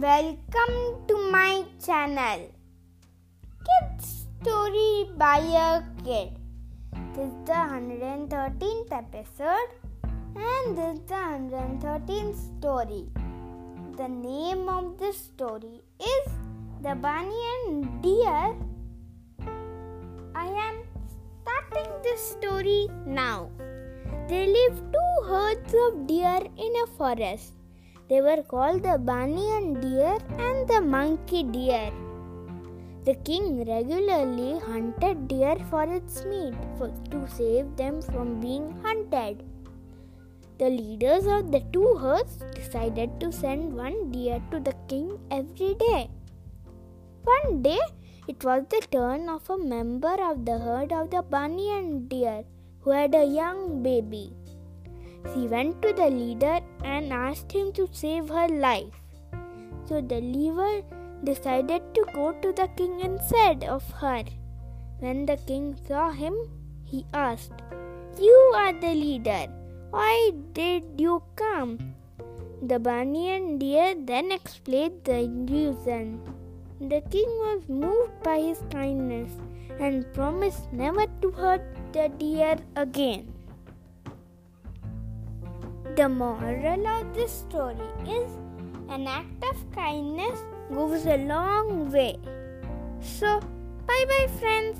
Welcome to my channel. Kids Story by a Kid. This is the 113th episode and this is the 113th story. The name of the story is The Bunny and Deer. I am starting this story now. There live two herds of deer in a forest. They were called the banyan deer and the monkey deer. The king regularly hunted deer for its meat for, to save them from being hunted. The leaders of the two herds decided to send one deer to the king every day. One day, it was the turn of a member of the herd of the banyan deer who had a young baby. She went to the leader and asked him to save her life. So the leader decided to go to the king instead of her. When the king saw him, he asked, You are the leader. Why did you come? The banyan deer then explained the reason. The king was moved by his kindness and promised never to hurt the deer again. The moral of this story is an act of kindness goes a long way. So, bye bye, friends.